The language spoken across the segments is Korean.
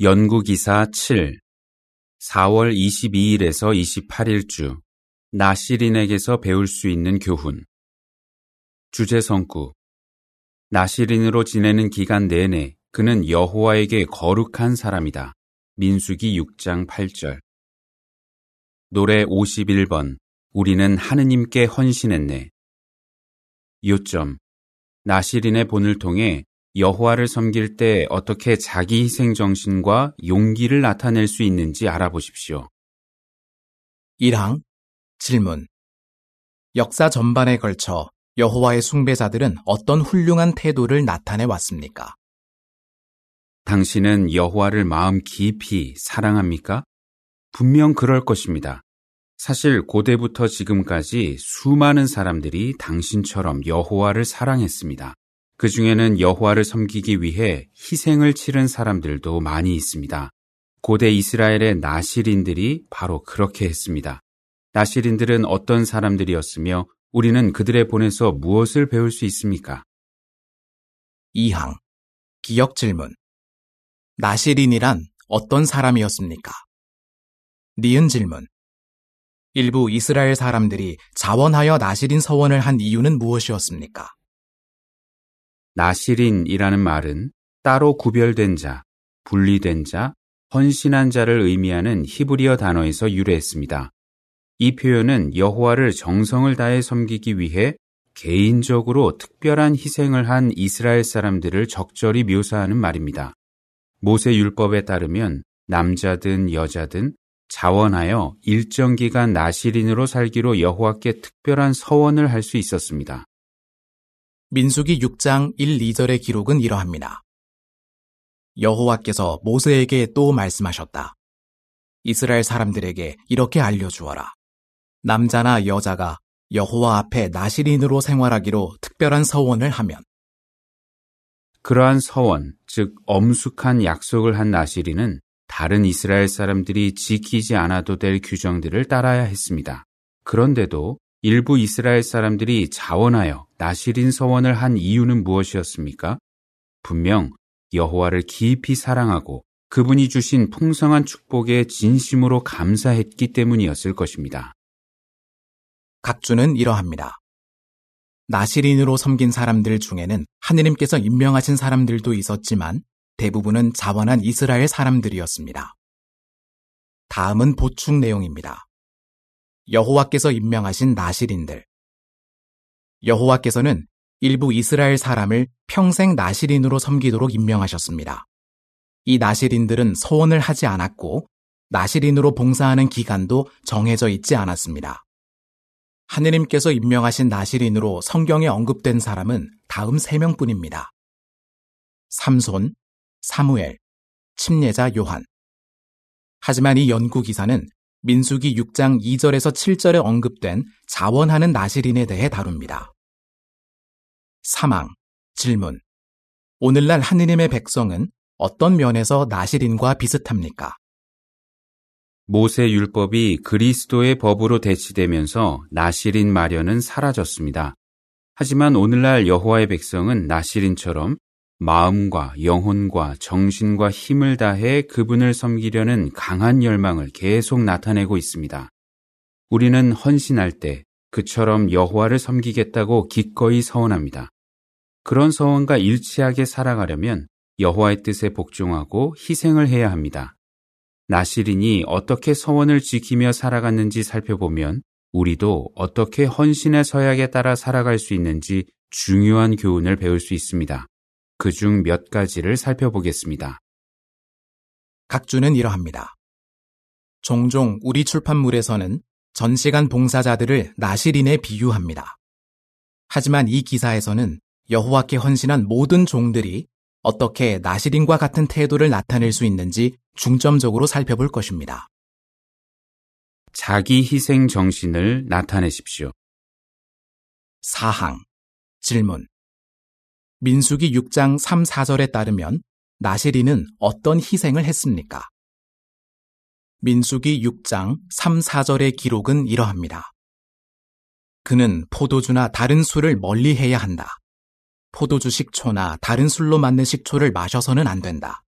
연구기사 7 4월 22일에서 28일 주 나시린에게서 배울 수 있는 교훈 주제 성구 나시린으로 지내는 기간 내내 그는 여호와에게 거룩한 사람이다. 민수기 6장 8절 노래 51번 우리는 하느님께 헌신했네. 요점 나시린의 본을 통해 여호와를 섬길 때 어떻게 자기 희생 정신과 용기를 나타낼 수 있는지 알아보십시오. 1항 질문 역사 전반에 걸쳐 여호와의 숭배자들은 어떤 훌륭한 태도를 나타내 왔습니까? 당신은 여호와를 마음 깊이 사랑합니까? 분명 그럴 것입니다. 사실 고대부터 지금까지 수많은 사람들이 당신처럼 여호와를 사랑했습니다. 그 중에는 여호와를 섬기기 위해 희생을 치른 사람들도 많이 있습니다. 고대 이스라엘의 나시린들이 바로 그렇게 했습니다. 나시린들은 어떤 사람들이었으며 우리는 그들의 본에서 무엇을 배울 수 있습니까? 2항 기억 질문 나시린이란 어떤 사람이었습니까? 니은 질문 일부 이스라엘 사람들이 자원하여 나시린 서원을 한 이유는 무엇이었습니까? 나시린이라는 말은 따로 구별된 자, 분리된 자, 헌신한 자를 의미하는 히브리어 단어에서 유래했습니다. 이 표현은 여호와를 정성을 다해 섬기기 위해 개인적으로 특별한 희생을 한 이스라엘 사람들을 적절히 묘사하는 말입니다. 모세 율법에 따르면 남자든 여자든 자원하여 일정 기간 나시린으로 살기로 여호와께 특별한 서원을 할 수 있었습니다. 민수기 6장 1, 2절의 기록은 이러합니다. 여호와께서 모세에게 또 말씀하셨다. 이스라엘 사람들에게 이렇게 알려주어라. 남자나 여자가 여호와 앞에 나시린으로 생활하기로 특별한 서원을 하면 그러한 서원, 즉 엄숙한 약속을 한 나시린은 다른 이스라엘 사람들이 지키지 않아도 될 규정들을 따라야 했습니다. 그런데도 일부 이스라엘 사람들이 자원하여 나시린 서원을 한 이유는 무엇이었습니까? 분명 여호와를 깊이 사랑하고 그분이 주신 풍성한 축복에 진심으로 감사했기 때문이었을 것입니다. 각주는 이러합니다. 나시린으로 섬긴 사람들 중에는 하느님께서 임명하신 사람들도 있었지만 대부분은 자원한 이스라엘 사람들이었습니다. 다음은 보충 내용입니다. 여호와께서 임명하신 나시린들. 여호와께서는 일부 이스라엘 사람을 평생 나시린으로 섬기도록 임명하셨습니다. 이 나시린들은 소원을 하지 않았고 나시린으로 봉사하는 기간도 정해져 있지 않았습니다. 하느님께서 임명하신 나시린으로 성경에 언급된 사람은 다음 세 명뿐입니다. 삼손, 사무엘, 침례자 요한. 하지만 이 연구 기사는 민수기 6장 2절에서 7절에 언급된 자원하는 나시린에 대해 다룹니다. 사망, 질문. 오늘날 하느님의 백성은 어떤 면에서 나시린과 비슷합니까? 모세 율법이 그리스도의 법으로 대치되면서 나시린 마련은 사라졌습니다. 하지만 오늘날 여호와의 백성은 나시린처럼 마음과 영혼과 정신과 힘을 다해 그분을 섬기려는 강한 열망을 계속 나타내고 있습니다. 우리는 헌신할 때 그처럼 여호와를 섬기겠다고 기꺼이 서원합니다. 그런 서원과 일치하게 살아가려면 여호와의 뜻에 복종하고 희생을 해야 합니다. 나시린이 어떻게 서원을 지키며 살아갔는지 살펴보면 우리도 어떻게 헌신의 서약에 따라 살아갈 수 있는지 중요한 교훈을 배울 수 있습니다. 그 중 몇 가지를 살펴보겠습니다. 각주는 이러합니다. 종종 우리 출판물에서는 전시간 봉사자들을 나시린에 비유합니다. 하지만 이 기사에서는 여호와께 헌신한 모든 종들이 어떻게 나시린과 같은 태도를 나타낼 수 있는지 중점적으로 살펴볼 것입니다. 자기 희생 정신을 나타내십시오. 사항 질문 민수기 6장 3, 4절에 따르면 나시리는 어떤 희생을 했습니까? 민수기 6장 3, 4절의 기록은 이러합니다. 그는 포도주나 다른 술을 멀리 해야 한다. 포도주 식초나 다른 술로 만든 식초를 마셔서는 안 된다.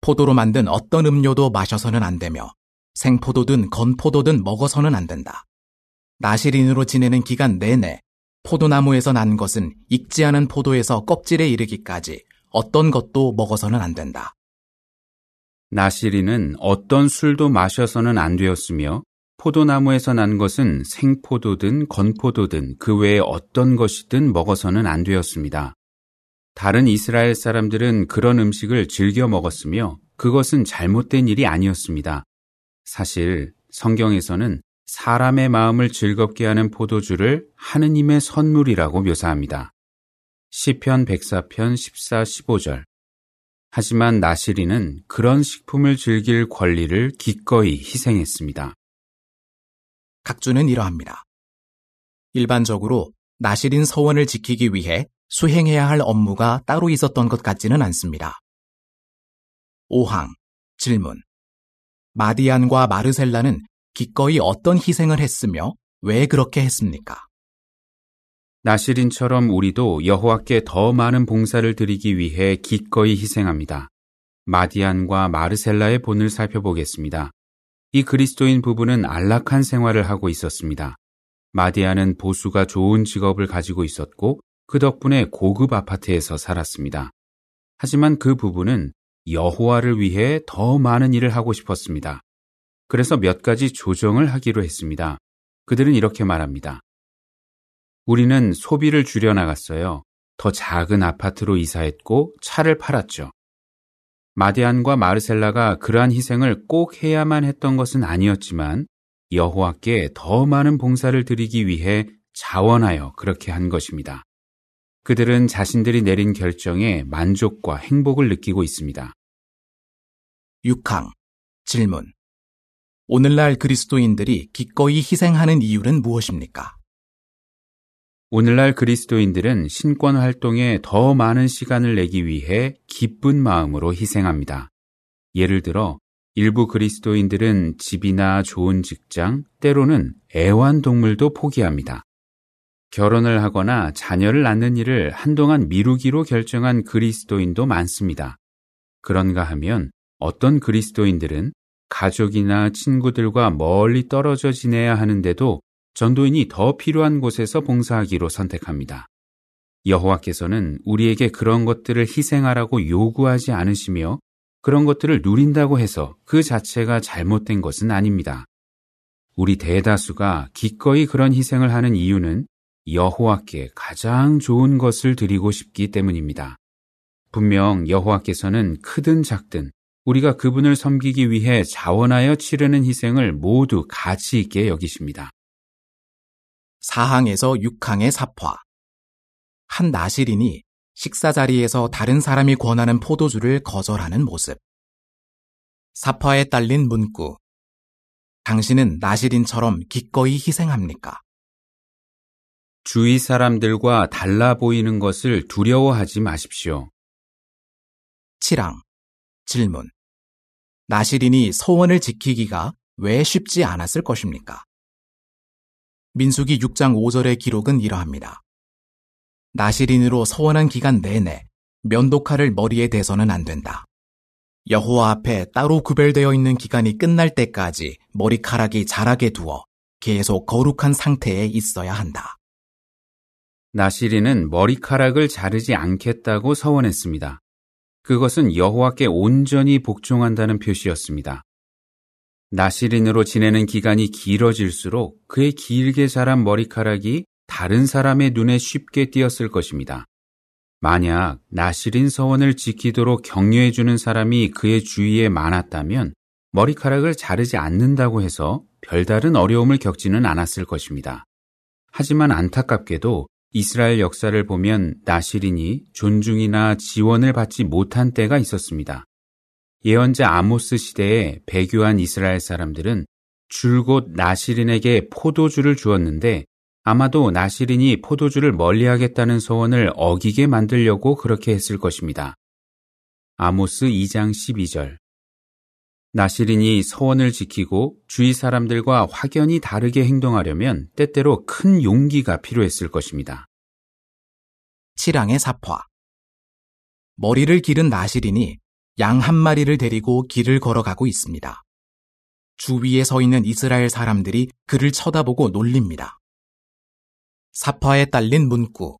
포도로 만든 어떤 음료도 마셔서는 안 되며 생포도든 건포도든 먹어서는 안 된다. 나시린으로 지내는 기간 내내 포도나무에서 난 것은 익지 않은 포도에서 껍질에 이르기까지 어떤 것도 먹어서는 안 된다. 나시린은 어떤 술도 마셔서는 안 되었으며 포도나무에서 난 것은 생포도든 건포도든 그 외에 어떤 것이든 먹어서는 안 되었습니다. 다른 이스라엘 사람들은 그런 음식을 즐겨 먹었으며 그것은 잘못된 일이 아니었습니다. 사실 성경에서는 사람의 마음을 즐겁게 하는 포도주를 하느님의 선물이라고 묘사합니다. 시편 104편 14, 15절. 하지만 나시리는 그런 식품을 즐길 권리를 기꺼이 희생했습니다. 각주는 이러합니다. 일반적으로 나시린 서원을 지키기 위해 수행해야 할 업무가 따로 있었던 것 같지는 않습니다. 5항 질문 마디안과 마르셀라는 기꺼이 어떤 희생을 했으며 왜 그렇게 했습니까? 나시린처럼 우리도 여호와께 더 많은 봉사를 드리기 위해 기꺼이 희생합니다. 마디안과 마르셀라의 본을 살펴보겠습니다. 이 그리스도인 부부는 안락한 생활을 하고 있었습니다. 마디안은 보수가 좋은 직업을 가지고 있었고 그 덕분에 고급 아파트에서 살았습니다. 하지만 그 부부는 여호와를 위해 더 많은 일을 하고 싶었습니다. 그래서 몇 가지 조정을 하기로 했습니다. 그들은 이렇게 말합니다. 우리는 소비를 줄여나갔어요. 더 작은 아파트로 이사했고 차를 팔았죠. 마디안과 마르셀라가 그러한 희생을 꼭 해야만 했던 것은 아니었지만 여호와께 더 많은 봉사를 드리기 위해 자원하여 그렇게 한 것입니다. 그들은 자신들이 내린 결정에 만족과 행복을 느끼고 있습니다. 6항 질문 오늘날 그리스도인들이 기꺼이 희생하는 이유는 무엇입니까? 오늘날 그리스도인들은 신권 활동에 더 많은 시간을 내기 위해 기쁜 마음으로 희생합니다. 예를 들어 일부 그리스도인들은 집이나 좋은 직장, 때로는 애완동물도 포기합니다. 결혼을 하거나 자녀를 낳는 일을 한동안 미루기로 결정한 그리스도인도 많습니다. 그런가 하면 어떤 그리스도인들은 가족이나 친구들과 멀리 떨어져 지내야 하는데도 전도인이 더 필요한 곳에서 봉사하기로 선택합니다. 여호와께서는 우리에게 그런 것들을 희생하라고 요구하지 않으시며 그런 것들을 누린다고 해서 그 자체가 잘못된 것은 아닙니다. 우리 대다수가 기꺼이 그런 희생을 하는 이유는 여호와께 가장 좋은 것을 드리고 싶기 때문입니다. 분명 여호와께서는 크든 작든 우리가 그분을 섬기기 위해 자원하여 치르는 희생을 모두 가치 있게 여기십니다. 4항에서 6항의 사화. 한 나시린이 식사 자리에서 다른 사람이 권하는 포도주를 거절하는 모습. 사파에 딸린 문구. 당신은 나시린처럼 기꺼이 희생합니까? 주위 사람들과 달라 보이는 것을 두려워하지 마십시오. 7항. 질문. 나시린이 소원을 지키기가 왜 쉽지 않았을 것입니까? 민수기 6장 5절의 기록은 이러합니다. 나시린으로 서원한 기간 내내 면도칼을 머리에 대서는 안 된다. 여호와 앞에 따로 구별되어 있는 기간이 끝날 때까지 머리카락이 자라게 두어 계속 거룩한 상태에 있어야 한다. 나시린은 머리카락을 자르지 않겠다고 서원했습니다. 그것은 여호와께 온전히 복종한다는 표시였습니다. 나시린으로 지내는 기간이 길어질수록 그의 길게 자란 머리카락이 다른 사람의 눈에 쉽게 띄었을 것입니다. 만약 나시린 서원을 지키도록 격려해주는 사람이 그의 주위에 많았다면 머리카락을 자르지 않는다고 해서 별다른 어려움을 겪지는 않았을 것입니다. 하지만 안타깝게도 이스라엘 역사를 보면 나시린이 존중이나 지원을 받지 못한 때가 있었습니다. 예언자 아모스 시대에 배교한 이스라엘 사람들은 줄곧 나시린에게 포도주를 주었는데 아마도 나시린이 포도주를 멀리하겠다는 소원을 어기게 만들려고 그렇게 했을 것입니다. 아모스 2장 12절 나시린이 서원을 지키고 주위 사람들과 확연히 다르게 행동하려면 때때로 큰 용기가 필요했을 것입니다. 7항의 사화 머리를 기른 나시린이 양 한 마리를 데리고 길을 걸어가고 있습니다. 주위에 서 있는 이스라엘 사람들이 그를 쳐다보고 놀립니다. 사파에 딸린 문구.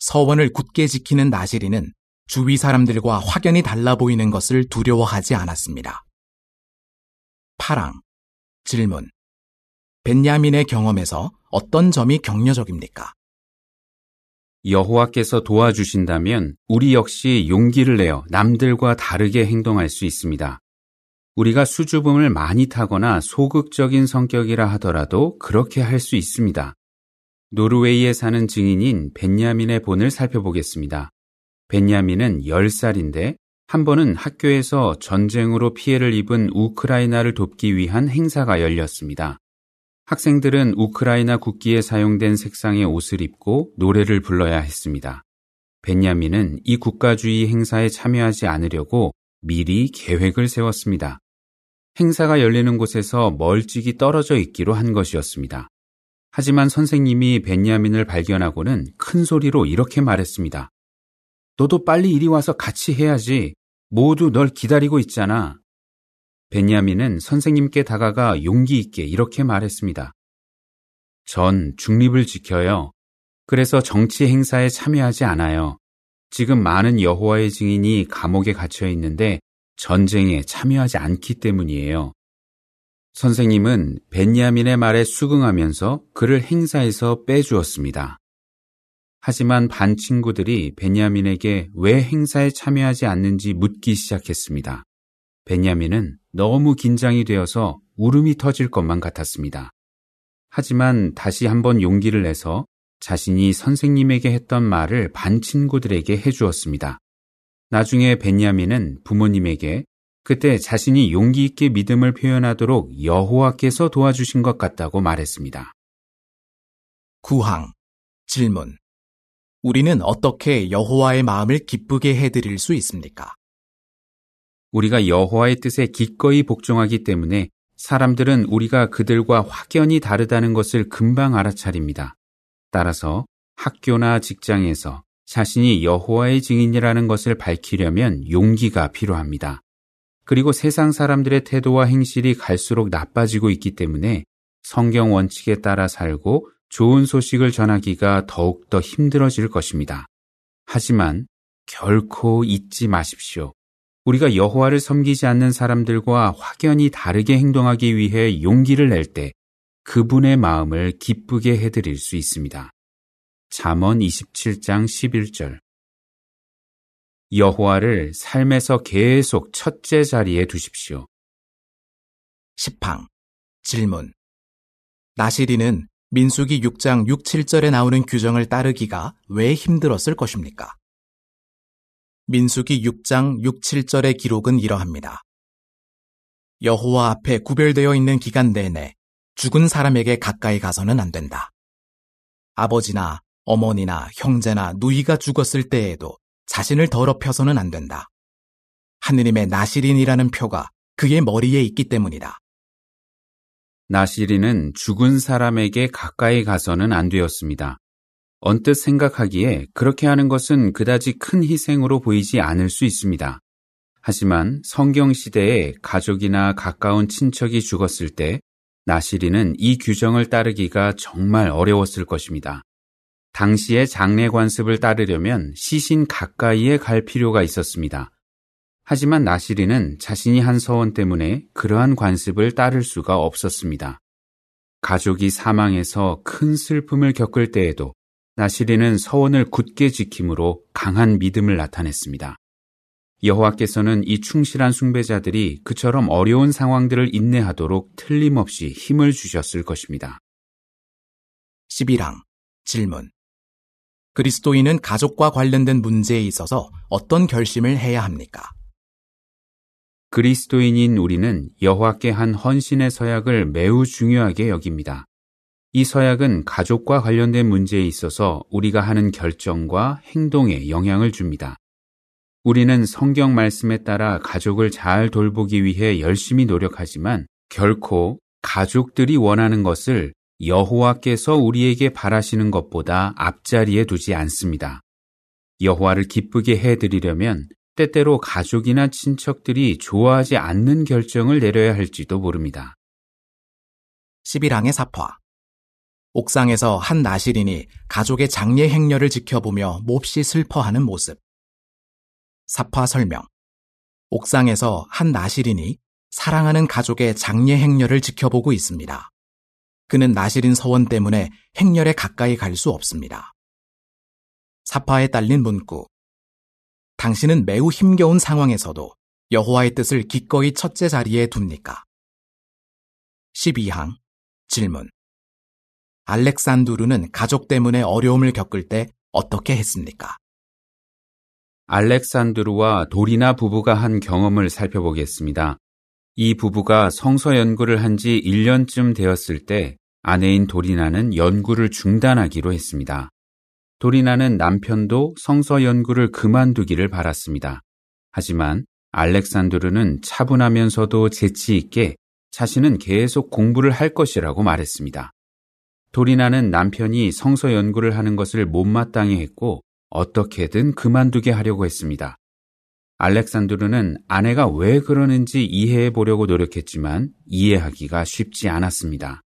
서원을 굳게 지키는 나시리는 주위 사람들과 확연히 달라 보이는 것을 두려워하지 않았습니다. 파랑. 질문. 벤야민의 경험에서 어떤 점이 격려적입니까? 여호와께서 도와주신다면 우리 역시 용기를 내어 남들과 다르게 행동할 수 있습니다. 우리가 수줍음을 많이 타거나 소극적인 성격이라 하더라도 그렇게 할 수 있습니다. 노르웨이에 사는 증인인 벤야민의 본을 살펴보겠습니다. 벤야민은 10살인데 한 번은 학교에서 전쟁으로 피해를 입은 우크라이나를 돕기 위한 행사가 열렸습니다. 학생들은 우크라이나 국기에 사용된 색상의 옷을 입고 노래를 불러야 했습니다. 벤야민은 이 국가주의 행사에 참여하지 않으려고 미리 계획을 세웠습니다. 행사가 열리는 곳에서 멀찍이 떨어져 있기로 한 것이었습니다. 하지만 선생님이 벤야민을 발견하고는 큰 소리로 이렇게 말했습니다. 너도 빨리 이리 와서 같이 해야지. 모두 널 기다리고 있잖아. 베냐민은 선생님께 다가가 용기 있게 이렇게 말했습니다. 전 중립을 지켜요. 그래서 정치 행사에 참여하지 않아요. 지금 많은 여호와의 증인이 감옥에 갇혀 있는데 전쟁에 참여하지 않기 때문이에요. 선생님은 벤야민의 말에 수긍하면서 그를 행사에서 빼주었습니다. 하지만 반 친구들이 벤야민에게 왜 행사에 참여하지 않는지 묻기 시작했습니다. 베냐민은 너무 긴장이 되어서 울음이 터질 것만 같았습니다. 하지만 다시 한번 용기를 내서 자신이 선생님에게 했던 말을 반 친구들에게 해주었습니다. 나중에 베냐민은 부모님에게 그때 자신이 용기 있게 믿음을 표현하도록 여호와께서 도와주신 것 같다고 말했습니다. 구항 질문 우리는 어떻게 여호와의 마음을 기쁘게 해드릴 수 있습니까? 우리가 여호와의 뜻에 기꺼이 복종하기 때문에 사람들은 우리가 그들과 확연히 다르다는 것을 금방 알아차립니다. 따라서 학교나 직장에서 자신이 여호와의 증인이라는 것을 밝히려면 용기가 필요합니다. 그리고 세상 사람들의 태도와 행실이 갈수록 나빠지고 있기 때문에 성경 원칙에 따라 살고 좋은 소식을 전하기가 더욱더 힘들어질 것입니다. 하지만 결코 잊지 마십시오. 우리가 여호와를 섬기지 않는 사람들과 확연히 다르게 행동하기 위해 용기를 낼 때 그분의 마음을 기쁘게 해드릴 수 있습니다. 잠언 27장 11절 여호와를 삶에서 계속 첫째 자리에 두십시오. 10항 질문 나시리는 민수기 6장 6, 7절에 나오는 규정을 따르기가 왜 힘들었을 것입니까? 민수기 6장 6, 7절의 기록은 이러합니다. 여호와 앞에 구별되어 있는 기간 내내 죽은 사람에게 가까이 가서는 안 된다. 아버지나 어머니나 형제나 누이가 죽었을 때에도 자신을 더럽혀서는 안 된다. 하느님의 나시린이라는 표가 그의 머리에 있기 때문이다. 나시린은 죽은 사람에게 가까이 가서는 안 되었습니다. 언뜻 생각하기에 그렇게 하는 것은 그다지 큰 희생으로 보이지 않을 수 있습니다. 하지만 성경 시대에 가족이나 가까운 친척이 죽었을 때 나시리는 이 규정을 따르기가 정말 어려웠을 것입니다. 당시의 장례 관습을 따르려면 시신 가까이에 갈 필요가 있었습니다. 하지만 나시리는 자신이 한 서원 때문에 그러한 관습을 따를 수가 없었습니다. 가족이 사망해서 큰 슬픔을 겪을 때에도 나시리는 서원을 굳게 지킴으로 강한 믿음을 나타냈습니다. 여호와께서는 이 충실한 숭배자들이 그처럼 어려운 상황들을 인내하도록 틀림없이 힘을 주셨을 것입니다. 11항 질문 그리스도인은 가족과 관련된 문제에 있어서 어떤 결심을 해야 합니까? 그리스도인인 우리는 여호와께 한 헌신의 서약을 매우 중요하게 여깁니다. 이 서약은 가족과 관련된 문제에 있어서 우리가 하는 결정과 행동에 영향을 줍니다. 우리는 성경 말씀에 따라 가족을 잘 돌보기 위해 열심히 노력하지만 결코 가족들이 원하는 것을 여호와께서 우리에게 바라시는 것보다 앞자리에 두지 않습니다. 여호와를 기쁘게 해드리려면 때때로 가족이나 친척들이 좋아하지 않는 결정을 내려야 할지도 모릅니다. 11항의 사파. 옥상에서 한 나시린이 가족의 장례 행렬을 지켜보며 몹시 슬퍼하는 모습. 사파 설명. 옥상에서 한 나시린이 사랑하는 가족의 장례 행렬을 지켜보고 있습니다. 그는 나시린 서원 때문에 행렬에 가까이 갈 수 없습니다. 사파에 딸린 문구. 당신은 매우 힘겨운 상황에서도 여호와의 뜻을 기꺼이 첫째 자리에 둡니까? 12항 질문. 알렉산두르는 가족 때문에 어려움을 겪을 때 어떻게 했습니까? 알렉산드루와 도리나 부부가 한 경험을 살펴보겠습니다. 이 부부가 성서 연구를 한 지 1년쯤 되었을 때 아내인 도리나는 연구를 중단하기로 했습니다. 도리나는 남편도 성서 연구를 그만두기를 바랐습니다. 하지만 알렉산드르는 차분하면서도 재치 있게 자신은 계속 공부를 할 것이라고 말했습니다. 도리나는 남편이 성서 연구를 하는 것을 못마땅해 했고 어떻게든 그만두게 하려고 했습니다. 알렉산드르는 아내가 왜 그러는지 이해해 보려고 노력했지만 이해하기가 쉽지 않았습니다.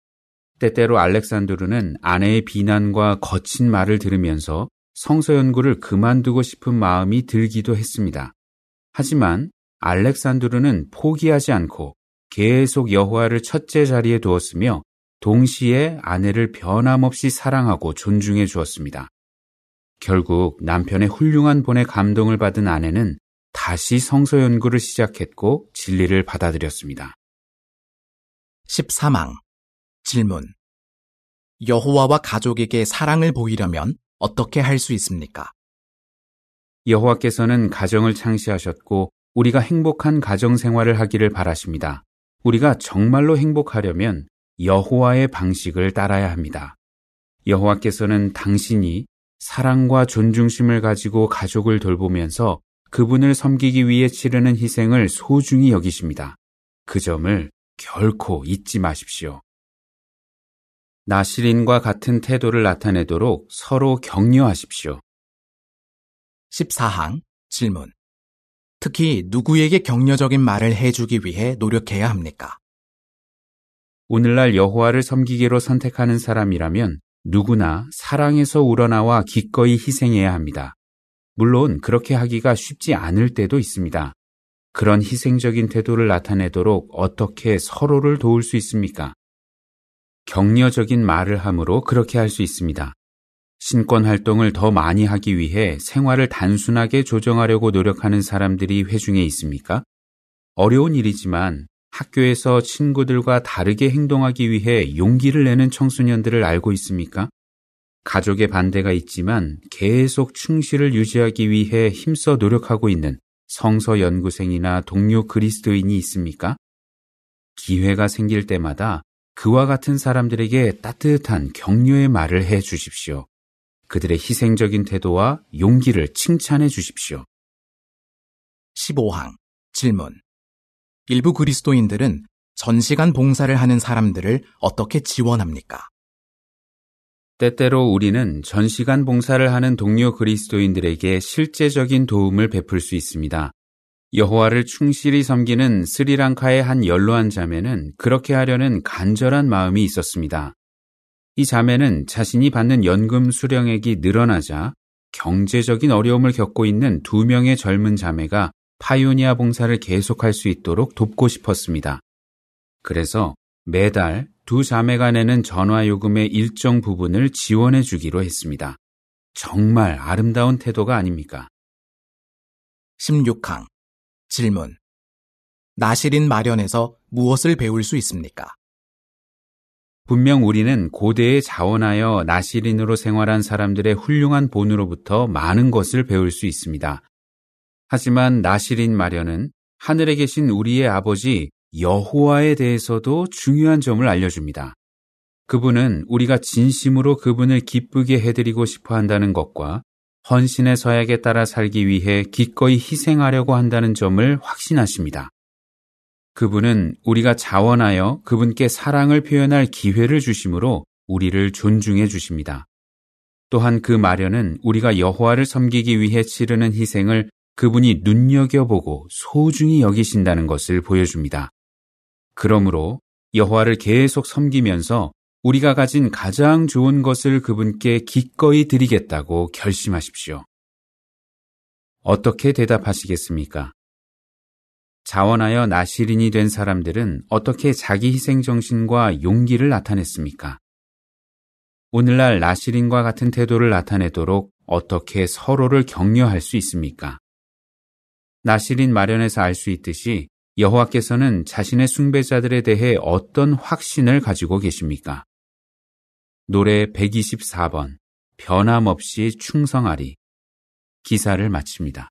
때때로 알렉산드르는 아내의 비난과 거친 말을 들으면서 성서 연구를 그만두고 싶은 마음이 들기도 했습니다. 하지만 알렉산드르는 포기하지 않고 계속 여호와를 첫째 자리에 두었으며 동시에 아내를 변함없이 사랑하고 존중해 주었습니다. 결국 남편의 훌륭한 본에 감동을 받은 아내는 다시 성서 연구를 시작했고 진리를 받아들였습니다. 13항 질문 여호와와 가족에게 사랑을 보이려면 어떻게 할 수 있습니까? 여호와께서는 가정을 창시하셨고 우리가 행복한 가정 생활을 하기를 바라십니다. 우리가 정말로 행복하려면 여호와의 방식을 따라야 합니다. 여호와께서는 당신이 사랑과 존중심을 가지고 가족을 돌보면서 그분을 섬기기 위해 치르는 희생을 소중히 여기십니다. 그 점을 결코 잊지 마십시오. 나시린과 같은 태도를 나타내도록 서로 격려하십시오. 14항 질문. 특히 누구에게 격려적인 말을 해주기 위해 노력해야 합니까? 오늘날 여호와를 섬기기로 선택하는 사람이라면 누구나 사랑에서 우러나와 기꺼이 희생해야 합니다. 물론 그렇게 하기가 쉽지 않을 때도 있습니다. 그런 희생적인 태도를 나타내도록 어떻게 서로를 도울 수 있습니까? 격려적인 말을 함으로 그렇게 할 수 있습니다. 신권 활동을 더 많이 하기 위해 생활을 단순하게 조정하려고 노력하는 사람들이 회중에 있습니까? 어려운 일이지만 학교에서 친구들과 다르게 행동하기 위해 용기를 내는 청소년들을 알고 있습니까? 가족의 반대가 있지만 계속 충실을 유지하기 위해 힘써 노력하고 있는 성서 연구생이나 동료 그리스도인이 있습니까? 기회가 생길 때마다 그와 같은 사람들에게 따뜻한 격려의 말을 해 주십시오. 그들의 희생적인 태도와 용기를 칭찬해 주십시오. 15항 질문. 일부 그리스도인들은 전시간 봉사를 하는 사람들을 어떻게 지원합니까? 때때로 우리는 전시간 봉사를 하는 동료 그리스도인들에게 실제적인 도움을 베풀 수 있습니다. 여호와를 충실히 섬기는 스리랑카의 한 연로한 자매는 그렇게 하려는 간절한 마음이 있었습니다. 이 자매는 자신이 받는 연금 수령액이 늘어나자 경제적인 어려움을 겪고 있는 두 명의 젊은 자매가 파이오니아 봉사를 계속할 수 있도록 돕고 싶었습니다. 그래서 매달 두 자매가 내는 전화 요금의 일정 부분을 지원해 주기로 했습니다. 정말 아름다운 태도가 아닙니까? 16항 질문 나시린 마련에서 무엇을 배울 수 있습니까? 분명 우리는 고대에 자원하여 나시린으로 생활한 사람들의 훌륭한 본으로부터 많은 것을 배울 수 있습니다. 하지만 나시린 마련은 하늘에 계신 우리의 아버지 여호와에 대해서도 중요한 점을 알려줍니다. 그분은 우리가 진심으로 그분을 기쁘게 해드리고 싶어 한다는 것과 헌신의 서약에 따라 살기 위해 기꺼이 희생하려고 한다는 점을 확신하십니다. 그분은 우리가 자원하여 그분께 사랑을 표현할 기회를 주심으로 우리를 존중해 주십니다. 또한 그 마련은 우리가 여호와를 섬기기 위해 치르는 희생을 그분이 눈여겨보고 소중히 여기신다는 것을 보여줍니다. 그러므로 여호와를 계속 섬기면서 우리가 가진 가장 좋은 것을 그분께 기꺼이 드리겠다고 결심하십시오. 어떻게 대답하시겠습니까? 자원하여 나시린이 된 사람들은 어떻게 자기 희생 정신과 용기를 나타냈습니까? 오늘날 나시린과 같은 태도를 나타내도록 어떻게 서로를 격려할 수 있습니까? 나시린 마련에서 알 수 있듯이 여호와께서는 자신의 숭배자들에 대해 어떤 확신을 가지고 계십니까? 노래 124번 변함없이 충성하리 기사를 마칩니다.